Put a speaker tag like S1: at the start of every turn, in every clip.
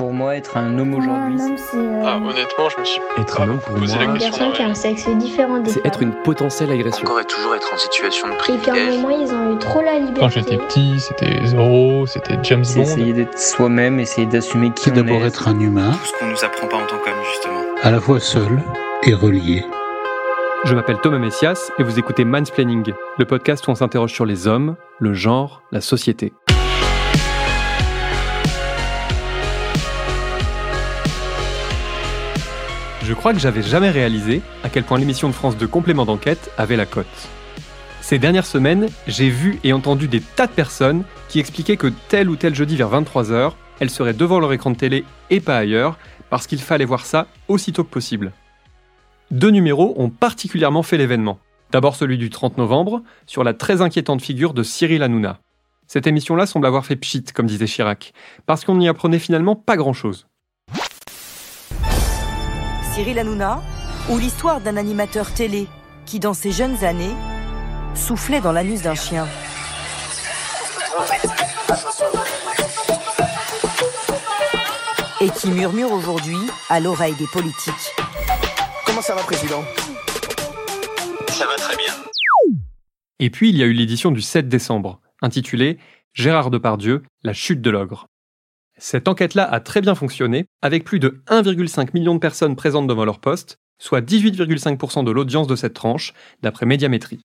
S1: pour moi être un homme aujourd'hui
S2: Un homme, c'est euh,
S3: Ah, honnêtement, je me suis
S4: Être un homme pour
S3: posé la
S4: moi,
S2: une
S3: question.
S2: personne qui a un sexe différent des
S4: c'est être une potentielle agression.
S5: Encore et toujours être en situation de
S2: Et qu'à un
S5: privilège.
S2: moment, ils ont eu trop la liberté.
S3: Quand j'étais petit, c'était Zorro, c'était James
S1: C'est
S3: Bond.
S1: essayer d'être soi-même, essayer d'assumer qui
S6: C'est
S1: on
S6: d'abord
S1: est.
S6: être un humain,
S5: Tout ce qu'on nous apprend pas en tant qu'homme, justement.
S6: à la fois seul et relié.
S4: Je m'appelle Thomas Messias et vous écoutez Mansplaining, le podcast où on s'interroge sur les hommes, le genre, la société. Je crois que j'avais jamais réalisé à quel point l'émission de France de complément d'enquête avait la cote. Ces dernières semaines, j'ai vu et entendu des tas de personnes qui expliquaient que tel ou tel jeudi vers 23h, elles seraient devant leur écran de télé et pas ailleurs, parce qu'il fallait voir ça aussitôt que possible. Deux numéros ont particulièrement fait l'événement. D'abord celui du 30 novembre, sur la très inquiétante figure de Cyril Hanouna. Cette émission-là semble avoir fait pchit, comme disait Chirac, parce qu'on n'y apprenait finalement pas grand-chose.
S7: Cyril Hanouna, ou l'histoire d'un animateur télé qui, dans ses jeunes années, soufflait dans l'anus d'un chien. Et qui murmure aujourd'hui à l'oreille des politiques.
S8: Comment ça va, président?
S5: Ça va très bien.
S4: Et puis il y a eu l'édition du 7 décembre, intitulée Gérard Depardieu, la chute de l'ogre. Cette enquête-là a très bien fonctionné, avec plus de 1,5 million de personnes présentes devant leur poste, soit 18,5% de l'audience de cette tranche, d'après Médiamétrie.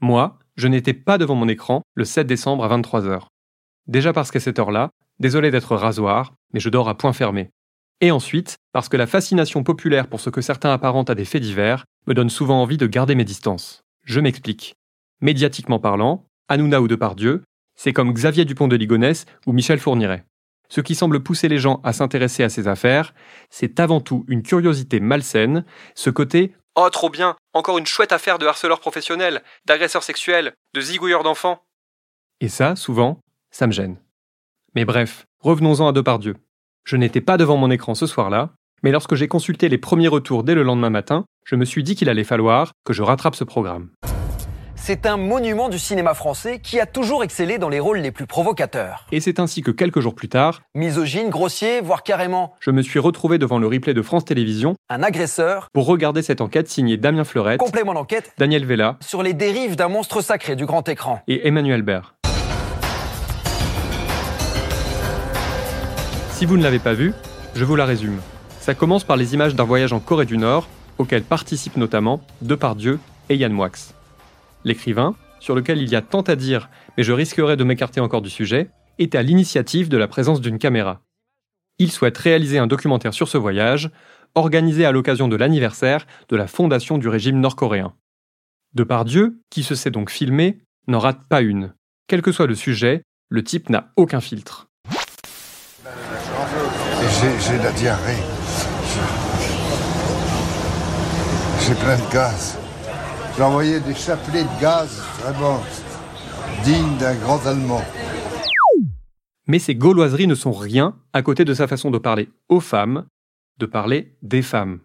S4: Moi, je n'étais pas devant mon écran le 7 décembre à 23h. Déjà parce qu'à cette heure-là, désolé d'être rasoir, mais je dors à point fermé. Et ensuite, parce que la fascination populaire pour ce que certains apparentent à des faits divers me donne souvent envie de garder mes distances. Je m'explique. Médiatiquement parlant, Hanouna ou Depardieu, c'est comme Xavier Dupont de Ligonnès ou Michel Fourniret. Ce qui semble pousser les gens à s'intéresser à ces affaires, c'est avant tout une curiosité malsaine, ce côté Oh trop bien, encore une chouette affaire de harceleurs professionnels, d'agresseurs sexuels, de zigouilleurs d'enfants. Et ça, souvent, ça me gêne. Mais bref, revenons-en à Depardieu. Je n'étais pas devant mon écran ce soir-là, mais lorsque j'ai consulté les premiers retours dès le lendemain matin, je me suis dit qu'il allait falloir que je rattrape ce programme.
S8: C'est un monument du cinéma français qui a toujours excellé dans les rôles les plus provocateurs.
S4: Et c'est ainsi que quelques jours plus tard,
S8: Misogyne, grossier, voire carrément
S4: je me suis retrouvé devant le replay de France Télévisions
S8: un agresseur.
S4: pour regarder cette enquête signée Damien Fleurette,
S8: Complément d'enquête
S4: Daniel Vella
S8: sur les dérives d'un monstre sacré du grand écran.
S4: et Emmanuel Baird. Si vous ne l'avez pas vu, je vous la résume. Ça commence par les images d'un voyage en Corée du Nord, auquel participent notamment Depardieu et Yann Moix. L'écrivain, sur lequel il y a tant à dire, mais je risquerais de m'écarter encore du sujet, est à l'initiative de la présence d'une caméra. Il souhaite réaliser un documentaire sur ce voyage, organisé à l'occasion de l'anniversaire de la fondation du régime nord-coréen. Depardieu, qui se sait donc filmé, n'en rate pas une. Quel que soit le sujet, le type n'a aucun filtre.
S9: J'ai la diarrhée. J'ai plein de gaz. Envoyé des chapelets de gaz vraiment dignes d'un grand Allemand.
S4: Mais ces gauloiseries ne sont rien à côté de sa façon de parler aux femmes, de parler des femmes.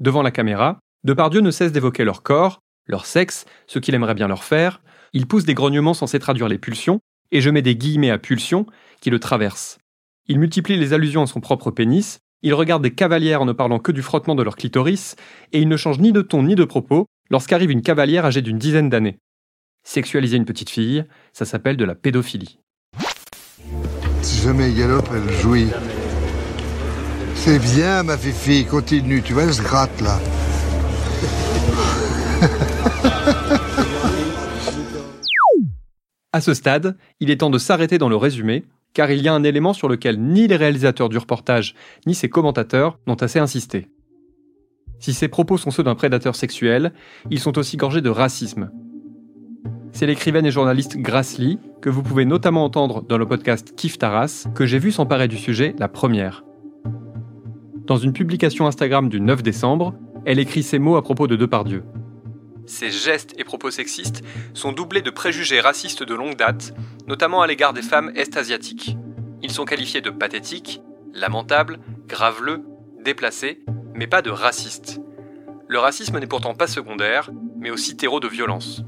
S4: Devant la caméra, Depardieu ne cesse d'évoquer leur corps, leur sexe, ce qu'il aimerait bien leur faire. Il pousse des grognements censés traduire les pulsions, et je mets des guillemets à pulsions qui le traversent. Il multiplie les allusions à son propre pénis, il regarde des cavalières en ne parlant que du frottement de leur clitoris, et il ne change ni de ton ni de propos lorsqu'arrive une cavalière âgée d'une dizaine d'années. Sexualiser une petite fille, ça s'appelle de la pédophilie.
S9: Si jamais il galope, elle jouit. C'est bien, ma fifi, continue. Tu vois, elle se gratte là.
S4: À ce stade, il est temps de s'arrêter dans le résumé, car il y a un élément sur lequel ni les réalisateurs du reportage, ni ses commentateurs n'ont assez insisté. Si ces propos sont ceux d'un prédateur sexuel, ils sont aussi gorgés de racisme. C'est l'écrivaine et journaliste Grace Lee, que vous pouvez notamment entendre dans le podcast Kif Taras, que j'ai vu s'emparer du sujet la première. Dans une publication Instagram du 9 décembre, elle écrit ces mots à propos de Depardieu. Ces gestes et propos sexistes sont doublés de préjugés racistes de longue date, notamment à l'égard des femmes est-asiatiques. Ils sont qualifiés de pathétiques, lamentables, graveleux, déplacés, mais pas de racistes. Le racisme n'est pourtant pas secondaire, mais aussi terreau de violence.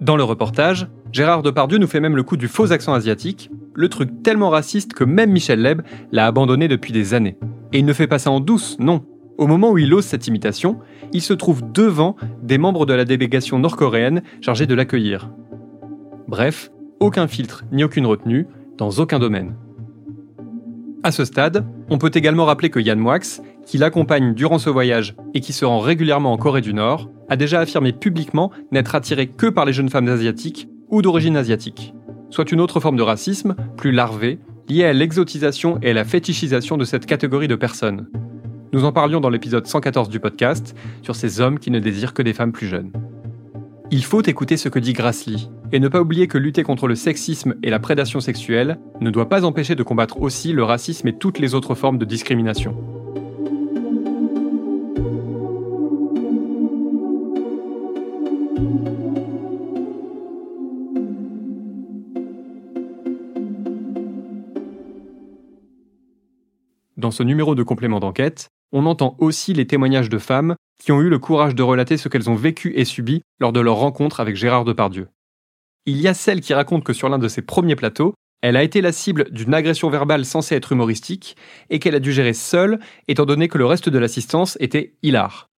S4: Dans le reportage, Gérard Depardieu nous fait même le coup du faux accent asiatique, le truc tellement raciste que même Michel Leb l'a abandonné depuis des années. Et il ne fait pas ça en douce, non. Au moment où il ose cette imitation, il se trouve devant des membres de la délégation nord-coréenne chargée de l'accueillir. Bref, aucun filtre ni aucune retenue, dans aucun domaine. À ce stade, on peut également rappeler que Yann Moix, qui l'accompagne durant ce voyage et qui se rend régulièrement en Corée du Nord, a déjà affirmé publiquement n'être attiré que par les jeunes femmes asiatiques ou d'origine asiatique, soit une autre forme de racisme, plus larvée, liée à l'exotisation et à la fétichisation de cette catégorie de personnes. Nous en parlions dans l'épisode 114 du podcast sur ces hommes qui ne désirent que des femmes plus jeunes. Il faut écouter ce que dit Grassley, et ne pas oublier que lutter contre le sexisme et la prédation sexuelle ne doit pas empêcher de combattre aussi le racisme et toutes les autres formes de discrimination. Dans ce numéro de complément d'enquête, on entend aussi les témoignages de femmes qui ont eu le courage de relater ce qu'elles ont vécu et subi lors de leur rencontre avec Gérard Depardieu. Il y a celle qui raconte que sur l'un de ses premiers plateaux, elle a été la cible d'une agression verbale censée être humoristique et qu'elle a dû gérer seule, étant donné que le reste de l'assistance était hilar.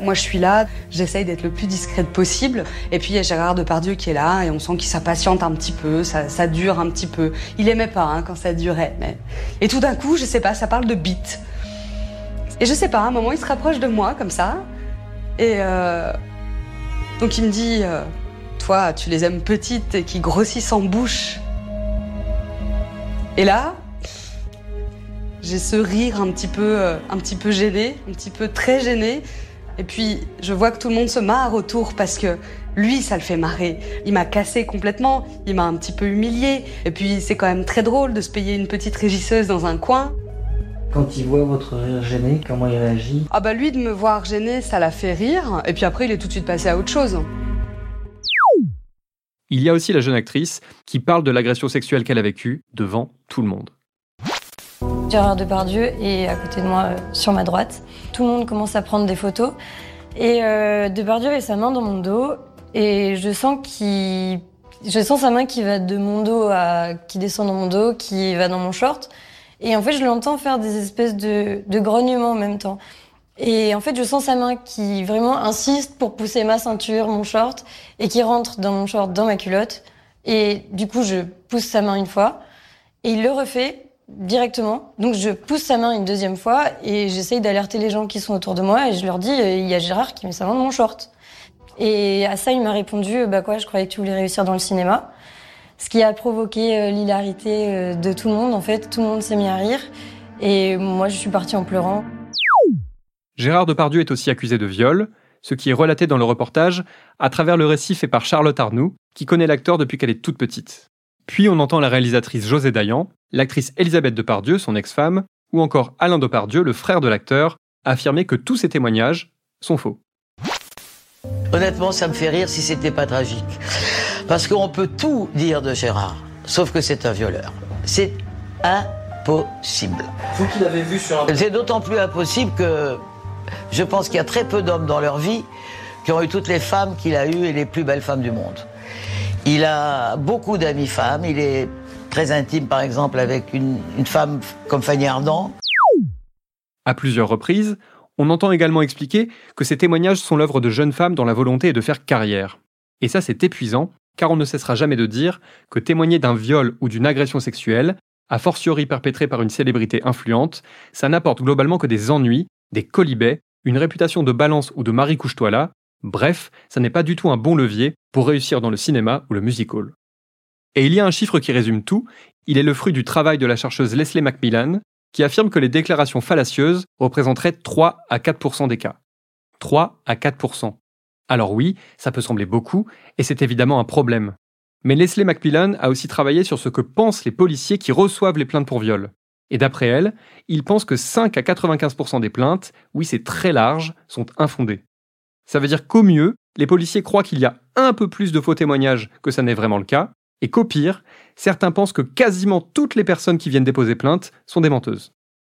S10: Moi, je suis là, j'essaye d'être le plus discrète possible. Et puis, il y a Gérard Depardieu qui est là, et on sent qu'il s'impatiente un petit peu, ça, dure un petit peu. Il aimait pas hein, quand ça durait. Mais... Et tout d'un coup, je sais pas, ça parle de beat. Et je sais pas, à un moment, il se rapproche de moi, comme ça. Et euh... donc, il me dit euh, Tu les aimes petites et qui grossissent en bouche. Et là, j'ai ce rire un petit peu, euh, un petit peu gêné, un petit peu très gêné. Et puis, je vois que tout le monde se marre autour parce que lui, ça le fait marrer. Il m'a cassé complètement, il m'a un petit peu humilié. Et puis, c'est quand même très drôle de se payer une petite régisseuse dans un coin.
S1: Quand il voit votre rire gêné, comment il réagit?
S10: Ah bah lui, de me voir gêné, ça l'a fait rire. Et puis après, il est tout de suite passé à autre chose.
S4: Il y a aussi la jeune actrice qui parle de l'agression sexuelle qu'elle a vécue devant tout le monde.
S11: Gérard Depardieu est à côté de moi euh, sur ma droite. Tout le monde commence à prendre des photos. Et euh, Depardieu avait sa main dans mon dos et je sens qu'il je sens sa main qui va de mon dos à qui descend dans mon dos, qui va dans mon short. Et en fait, je l'entends faire des espèces de grognements en même temps. Et en fait, je sens sa main qui vraiment insiste pour pousser ma ceinture, mon short, et qui rentre dans mon short, dans ma culotte. Et du coup, je pousse sa main une fois, et il le refait, directement. Donc je pousse sa main une deuxième fois et j'essaye d'alerter les gens qui sont autour de moi et je leur dis euh, il y a Gérard qui met sa main dans mon short. Et à ça il m'a répondu bah quoi je croyais que tu voulais réussir dans le cinéma. Ce qui a provoqué euh, l'hilarité euh, de tout le monde en fait, tout le monde s'est mis à rire et moi je suis partie en pleurant.
S4: Gérard Depardieu est aussi accusé de viol, ce qui est relaté dans le reportage à travers le récit fait par Charlotte Arnoux, qui connaît l'acteur depuis qu'elle est toute petite. Puis on entend la réalisatrice José Dayan, l'actrice Elisabeth Depardieu, son ex-femme, ou encore Alain Depardieu, le frère de l'acteur, affirmer que tous ces témoignages sont faux.
S12: Honnêtement, ça me fait rire si c'était pas tragique. Parce qu'on peut tout dire de Gérard, sauf que c'est un violeur. C'est impossible.
S1: Vous qui l'avez vu sur un...
S12: C'est d'autant plus impossible que je pense qu'il y a très peu d'hommes dans leur vie qui ont eu toutes les femmes qu'il a eues et les plus belles femmes du monde. Il a beaucoup d'amis femmes. Il est très intime, par exemple, avec une, femme comme Fanny Ardant.
S4: À plusieurs reprises, on entend également expliquer que ces témoignages sont l'œuvre de jeunes femmes dont la volonté est de faire carrière. Et ça, c'est épuisant, car on ne cessera jamais de dire que témoigner d'un viol ou d'une agression sexuelle, a fortiori perpétrée par une célébrité influente, ça n'apporte globalement que des ennuis, des colibets, une réputation de balance ou de Marie couche-toi là, Bref, ça n'est pas du tout un bon levier pour réussir dans le cinéma ou le musical. Et il y a un chiffre qui résume tout, il est le fruit du travail de la chercheuse Leslie Macmillan, qui affirme que les déclarations fallacieuses représenteraient 3 à 4% des cas. 3 à 4% Alors oui, ça peut sembler beaucoup, et c'est évidemment un problème. Mais Leslie Macmillan a aussi travaillé sur ce que pensent les policiers qui reçoivent les plaintes pour viol. Et d'après elle, il pense que 5 à 95% des plaintes, oui c'est très large, sont infondées. Ça veut dire qu'au mieux, les policiers croient qu'il y a un peu plus de faux témoignages que ça n'est vraiment le cas, et qu'au pire, certains pensent que quasiment toutes les personnes qui viennent déposer plainte sont des menteuses.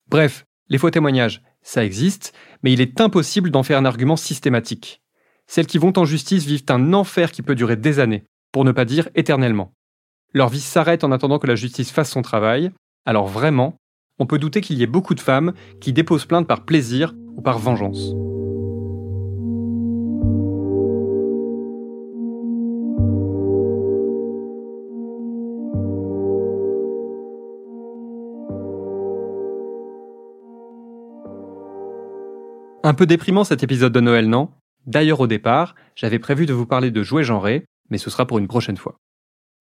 S4: Bref, les faux témoignages, ça existe, mais il est impossible d'en faire un argument systématique. Celles qui vont en justice vivent un enfer qui peut durer des années, pour ne pas dire éternellement. Leur vie s'arrête en attendant que la justice fasse son travail, alors vraiment, on peut douter qu'il y ait beaucoup de femmes qui déposent plainte par plaisir ou par vengeance. Un peu déprimant cet épisode de Noël, non? D'ailleurs, au départ, j'avais prévu de vous parler de jouets genrés, mais ce sera pour une prochaine fois.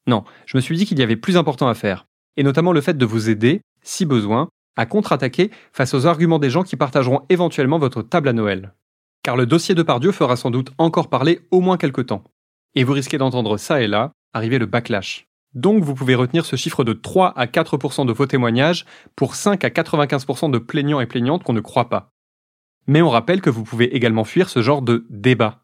S4: Non, je me suis dit qu'il y avait plus important à faire, et notamment le fait de vous aider, si besoin, à contre-attaquer face aux arguments des gens qui partageront éventuellement votre table à Noël. Car le dossier de Pardieu fera sans doute encore parler au moins quelque temps. Et vous risquez d'entendre ça et là arriver le backlash. Donc vous pouvez retenir ce chiffre de 3 à 4% de vos témoignages pour 5 à 95% de plaignants et plaignantes qu'on ne croit pas. Mais on rappelle que vous pouvez également fuir ce genre de débat.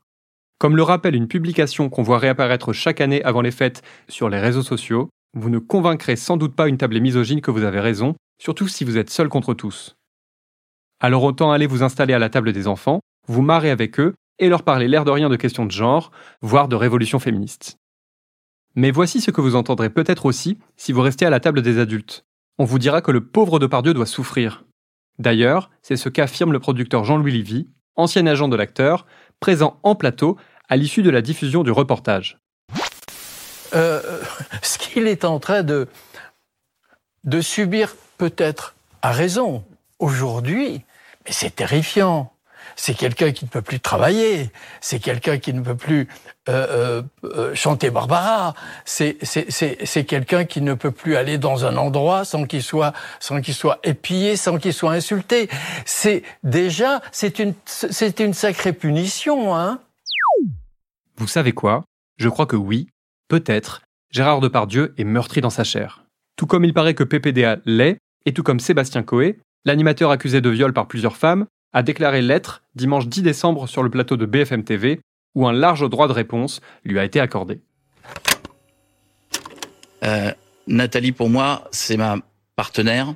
S4: Comme le rappelle une publication qu'on voit réapparaître chaque année avant les fêtes sur les réseaux sociaux, vous ne convaincrez sans doute pas une table misogyne que vous avez raison, surtout si vous êtes seul contre tous. Alors autant aller vous installer à la table des enfants, vous marrer avec eux et leur parler l'air de rien de questions de genre, voire de révolution féministe. Mais voici ce que vous entendrez peut-être aussi si vous restez à la table des adultes. On vous dira que le pauvre Depardieu doit souffrir. D'ailleurs, c'est ce qu'affirme le producteur Jean-Louis Livy, ancien agent de l'acteur, présent en plateau à l'issue de la diffusion du reportage.
S13: Euh, ce qu'il est en train de, de subir peut-être à raison aujourd'hui, mais c'est terrifiant. C'est quelqu'un qui ne peut plus travailler, c'est quelqu'un qui ne peut plus euh, euh, chanter Barbara, c'est quelqu'un qui ne peut plus aller dans un endroit sans qu'il soit sans qu'il soit épillé, sans qu'il soit insulté. C'est déjà c'est une une sacrée punition, hein.
S4: Vous savez quoi? Je crois que oui, peut-être, Gérard Depardieu est meurtri dans sa chair. Tout comme il paraît que PPDA l'est, et tout comme Sébastien Coé, l'animateur accusé de viol par plusieurs femmes, a déclaré l'être dimanche 10 décembre sur le plateau de BFM TV, où un large droit de réponse lui a été accordé.
S14: Euh, Nathalie, pour moi, c'est ma partenaire.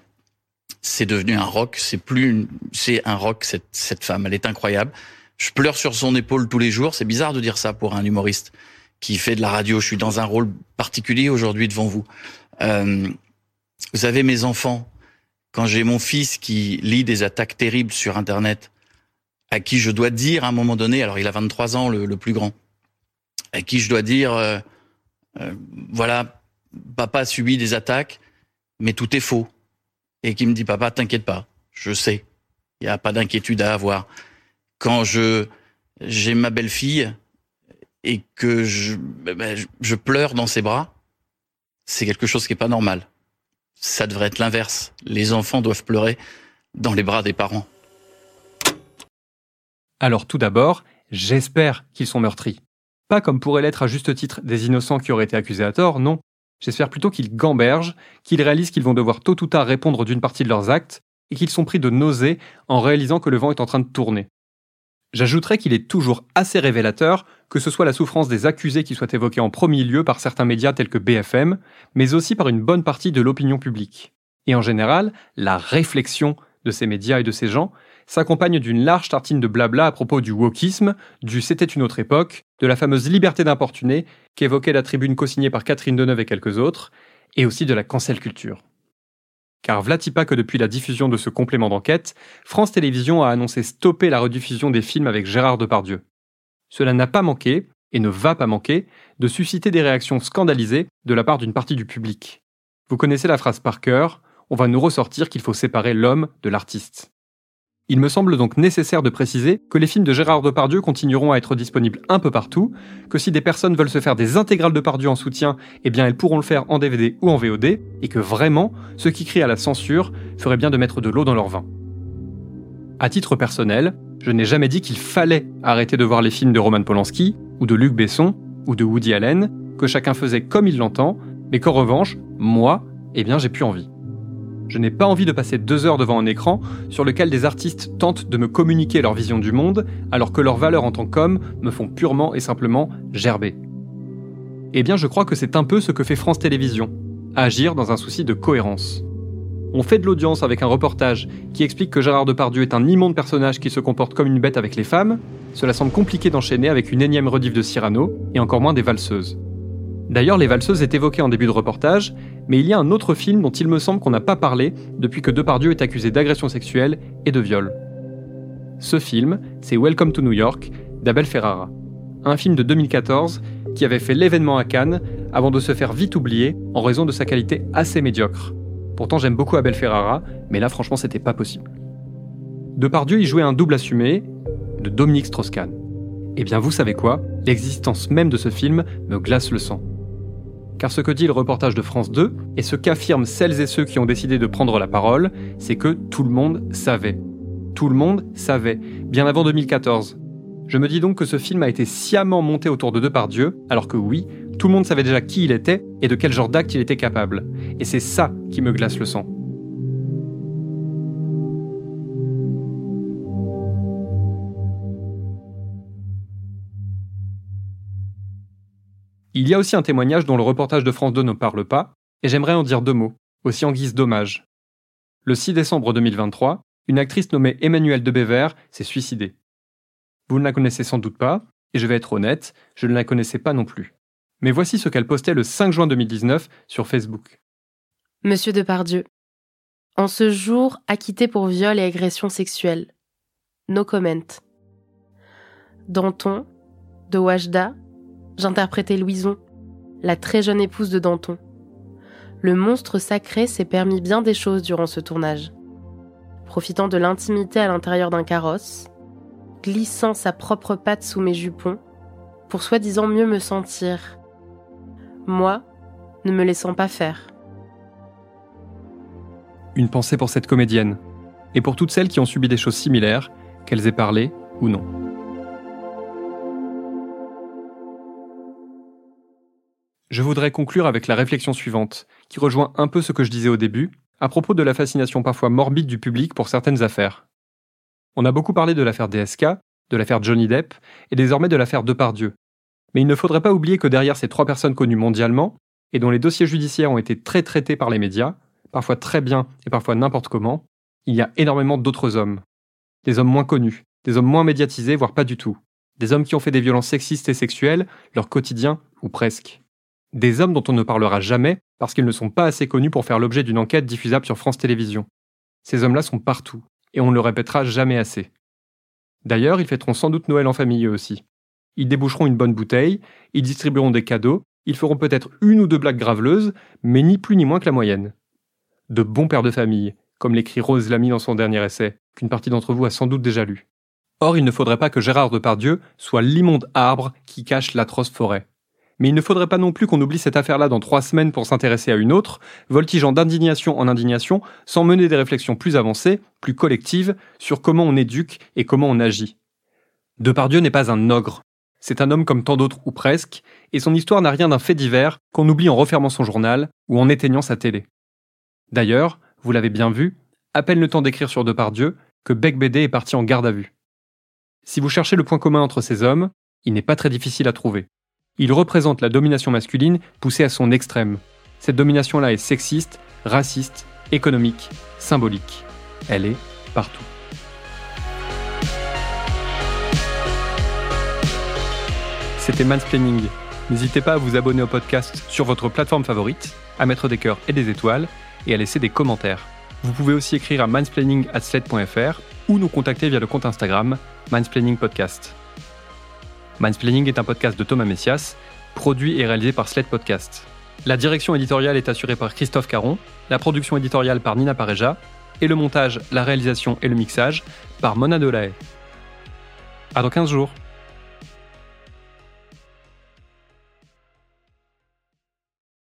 S14: C'est devenu un rock. C'est plus, c'est un rock cette, cette femme. Elle est incroyable. Je pleure sur son épaule tous les jours. C'est bizarre de dire ça pour un humoriste qui fait de la radio. Je suis dans un rôle particulier aujourd'hui devant vous. Euh, vous savez, mes enfants, quand j'ai mon fils qui lit des attaques terribles sur Internet, à qui je dois dire à un moment donné, alors il a 23 ans, le, plus grand, à qui je dois dire, euh, euh, voilà, papa a subi des attaques, mais tout est faux. Et qui me dit, papa, t'inquiète pas, je sais, il n'y a pas d'inquiétude à avoir quand je j'ai ma belle-fille et que je, ben, je pleure dans ses bras, c'est quelque chose qui est pas normal. Ça devrait être l'inverse. Les enfants doivent pleurer dans les bras des parents.
S4: Alors tout d'abord, j'espère qu'ils sont meurtris. Pas comme pourraient l'être à juste titre des innocents qui auraient été accusés à tort, non. J'espère plutôt qu'ils gambergent, qu'ils réalisent qu'ils vont devoir tôt ou tard répondre d'une partie de leurs actes, et qu'ils sont pris de nausées en réalisant que le vent est en train de tourner. J'ajouterais qu'il est toujours assez révélateur que ce soit la souffrance des accusés qui soit évoquée en premier lieu par certains médias tels que BFM, mais aussi par une bonne partie de l'opinion publique. Et en général, la réflexion de ces médias et de ces gens s'accompagne d'une large tartine de blabla à propos du wokisme, du c'était une autre époque, de la fameuse liberté d'importuner qu'évoquait la tribune co-signée par Catherine Deneuve et quelques autres, et aussi de la cancel culture. Car vlati que depuis la diffusion de ce complément d'enquête, France Télévisions a annoncé stopper la rediffusion des films avec Gérard Depardieu. Cela n'a pas manqué, et ne va pas manquer, de susciter des réactions scandalisées de la part d'une partie du public. Vous connaissez la phrase par cœur, on va nous ressortir qu'il faut séparer l'homme de l'artiste. Il me semble donc nécessaire de préciser que les films de Gérard Depardieu continueront à être disponibles un peu partout, que si des personnes veulent se faire des intégrales de Depardieu en soutien, eh bien elles pourront le faire en DVD ou en VOD, et que vraiment, ceux qui crient à la censure feraient bien de mettre de l'eau dans leur vin. À titre personnel, je n'ai jamais dit qu'il fallait arrêter de voir les films de Roman Polanski, ou de Luc Besson, ou de Woody Allen, que chacun faisait comme il l'entend, mais qu'en revanche, moi, eh bien j'ai plus envie. Je n'ai pas envie de passer deux heures devant un écran sur lequel des artistes tentent de me communiquer leur vision du monde, alors que leurs valeurs en tant qu'homme me font purement et simplement gerber. Eh bien, je crois que c'est un peu ce que fait France Télévisions, agir dans un souci de cohérence. On fait de l'audience avec un reportage qui explique que Gérard Depardieu est un immonde personnage qui se comporte comme une bête avec les femmes, cela semble compliqué d'enchaîner avec une énième rediff de Cyrano, et encore moins des valseuses. D'ailleurs, Les Valseuses est évoqué en début de reportage, mais il y a un autre film dont il me semble qu'on n'a pas parlé depuis que Depardieu est accusé d'agression sexuelle et de viol. Ce film, c'est Welcome to New York d'Abel Ferrara, un film de 2014 qui avait fait l'événement à Cannes avant de se faire vite oublier en raison de sa qualité assez médiocre. Pourtant, j'aime beaucoup Abel Ferrara, mais là, franchement, c'était pas possible. Depardieu y jouait un double assumé de Dominique Strauss-Kahn. Eh bien, vous savez quoi? L'existence même de ce film me glace le sang. Car ce que dit le reportage de France 2, et ce qu'affirment celles et ceux qui ont décidé de prendre la parole, c'est que tout le monde savait. Tout le monde savait, bien avant 2014. Je me dis donc que ce film a été sciemment monté autour de Depardieu, alors que oui, tout le monde savait déjà qui il était et de quel genre d'acte il était capable. Et c'est ça qui me glace le sang. Il y a aussi un témoignage dont le reportage de France 2 ne parle pas, et j'aimerais en dire deux mots, aussi en guise d'hommage. Le 6 décembre 2023, une actrice nommée Emmanuelle Debéver s'est suicidée. Vous ne la connaissez sans doute pas, et je vais être honnête, je ne la connaissais pas non plus. Mais voici ce qu'elle postait le 5 juin 2019 sur Facebook.
S15: Monsieur Depardieu, en ce jour acquitté pour viol et agression sexuelle. No comment. Danton, de Wajda, j'interprétais Louison, la très jeune épouse de Danton. Le monstre sacré s'est permis bien des choses durant ce tournage. Profitant de l'intimité à l'intérieur d'un carrosse, glissant sa propre patte sous mes jupons, pour soi-disant mieux me sentir. Moi, ne me laissant pas faire.
S4: Une pensée pour cette comédienne, et pour toutes celles qui ont subi des choses similaires, qu'elles aient parlé ou non. Je voudrais conclure avec la réflexion suivante, qui rejoint un peu ce que je disais au début, à propos de la fascination parfois morbide du public pour certaines affaires. On a beaucoup parlé de l'affaire DSK, de l'affaire Johnny Depp, et désormais de l'affaire Depardieu. Mais il ne faudrait pas oublier que derrière ces trois personnes connues mondialement, et dont les dossiers judiciaires ont été très traités par les médias, parfois très bien et parfois n'importe comment, il y a énormément d'autres hommes. Des hommes moins connus, des hommes moins médiatisés, voire pas du tout. Des hommes qui ont fait des violences sexistes et sexuelles, leur quotidien, ou presque. Des hommes dont on ne parlera jamais parce qu'ils ne sont pas assez connus pour faire l'objet d'une enquête diffusable sur France Télévisions. Ces hommes-là sont partout, et on ne le répétera jamais assez. D'ailleurs, ils fêteront sans doute Noël en famille eux aussi. Ils déboucheront une bonne bouteille, ils distribueront des cadeaux, ils feront peut-être une ou deux blagues graveleuses, mais ni plus ni moins que la moyenne. De bons pères de famille, comme l'écrit Rose Lamy dans son dernier essai, qu'une partie d'entre vous a sans doute déjà lu. Or, il ne faudrait pas que Gérard Depardieu soit l'immonde arbre qui cache l'atroce forêt. Mais il ne faudrait pas non plus qu'on oublie cette affaire-là dans trois semaines pour s'intéresser à une autre, voltigeant d'indignation en indignation, sans mener des réflexions plus avancées, plus collectives, sur comment on éduque et comment on agit. Depardieu n'est pas un ogre. C'est un homme comme tant d'autres ou presque, et son histoire n'a rien d'un fait divers qu'on oublie en refermant son journal ou en éteignant sa télé. D'ailleurs, vous l'avez bien vu, à peine le temps d'écrire sur Depardieu que Beck BD est parti en garde à vue. Si vous cherchez le point commun entre ces hommes, il n'est pas très difficile à trouver. Il représente la domination masculine poussée à son extrême. Cette domination-là est sexiste, raciste, économique, symbolique. Elle est partout. C'était Mansplaining. N'hésitez pas à vous abonner au podcast sur votre plateforme favorite, à mettre des cœurs et des étoiles, et à laisser des commentaires. Vous pouvez aussi écrire à mansplaining.sled.fr ou nous contacter via le compte Instagram Mansplaining Podcast. Mansplaining est un podcast de Thomas Messias, produit et réalisé par Sled Podcast. La direction éditoriale est assurée par Christophe Caron, la production éditoriale par Nina Pareja, et le montage, la réalisation et le mixage par Mona Delahaye. À dans 15 jours.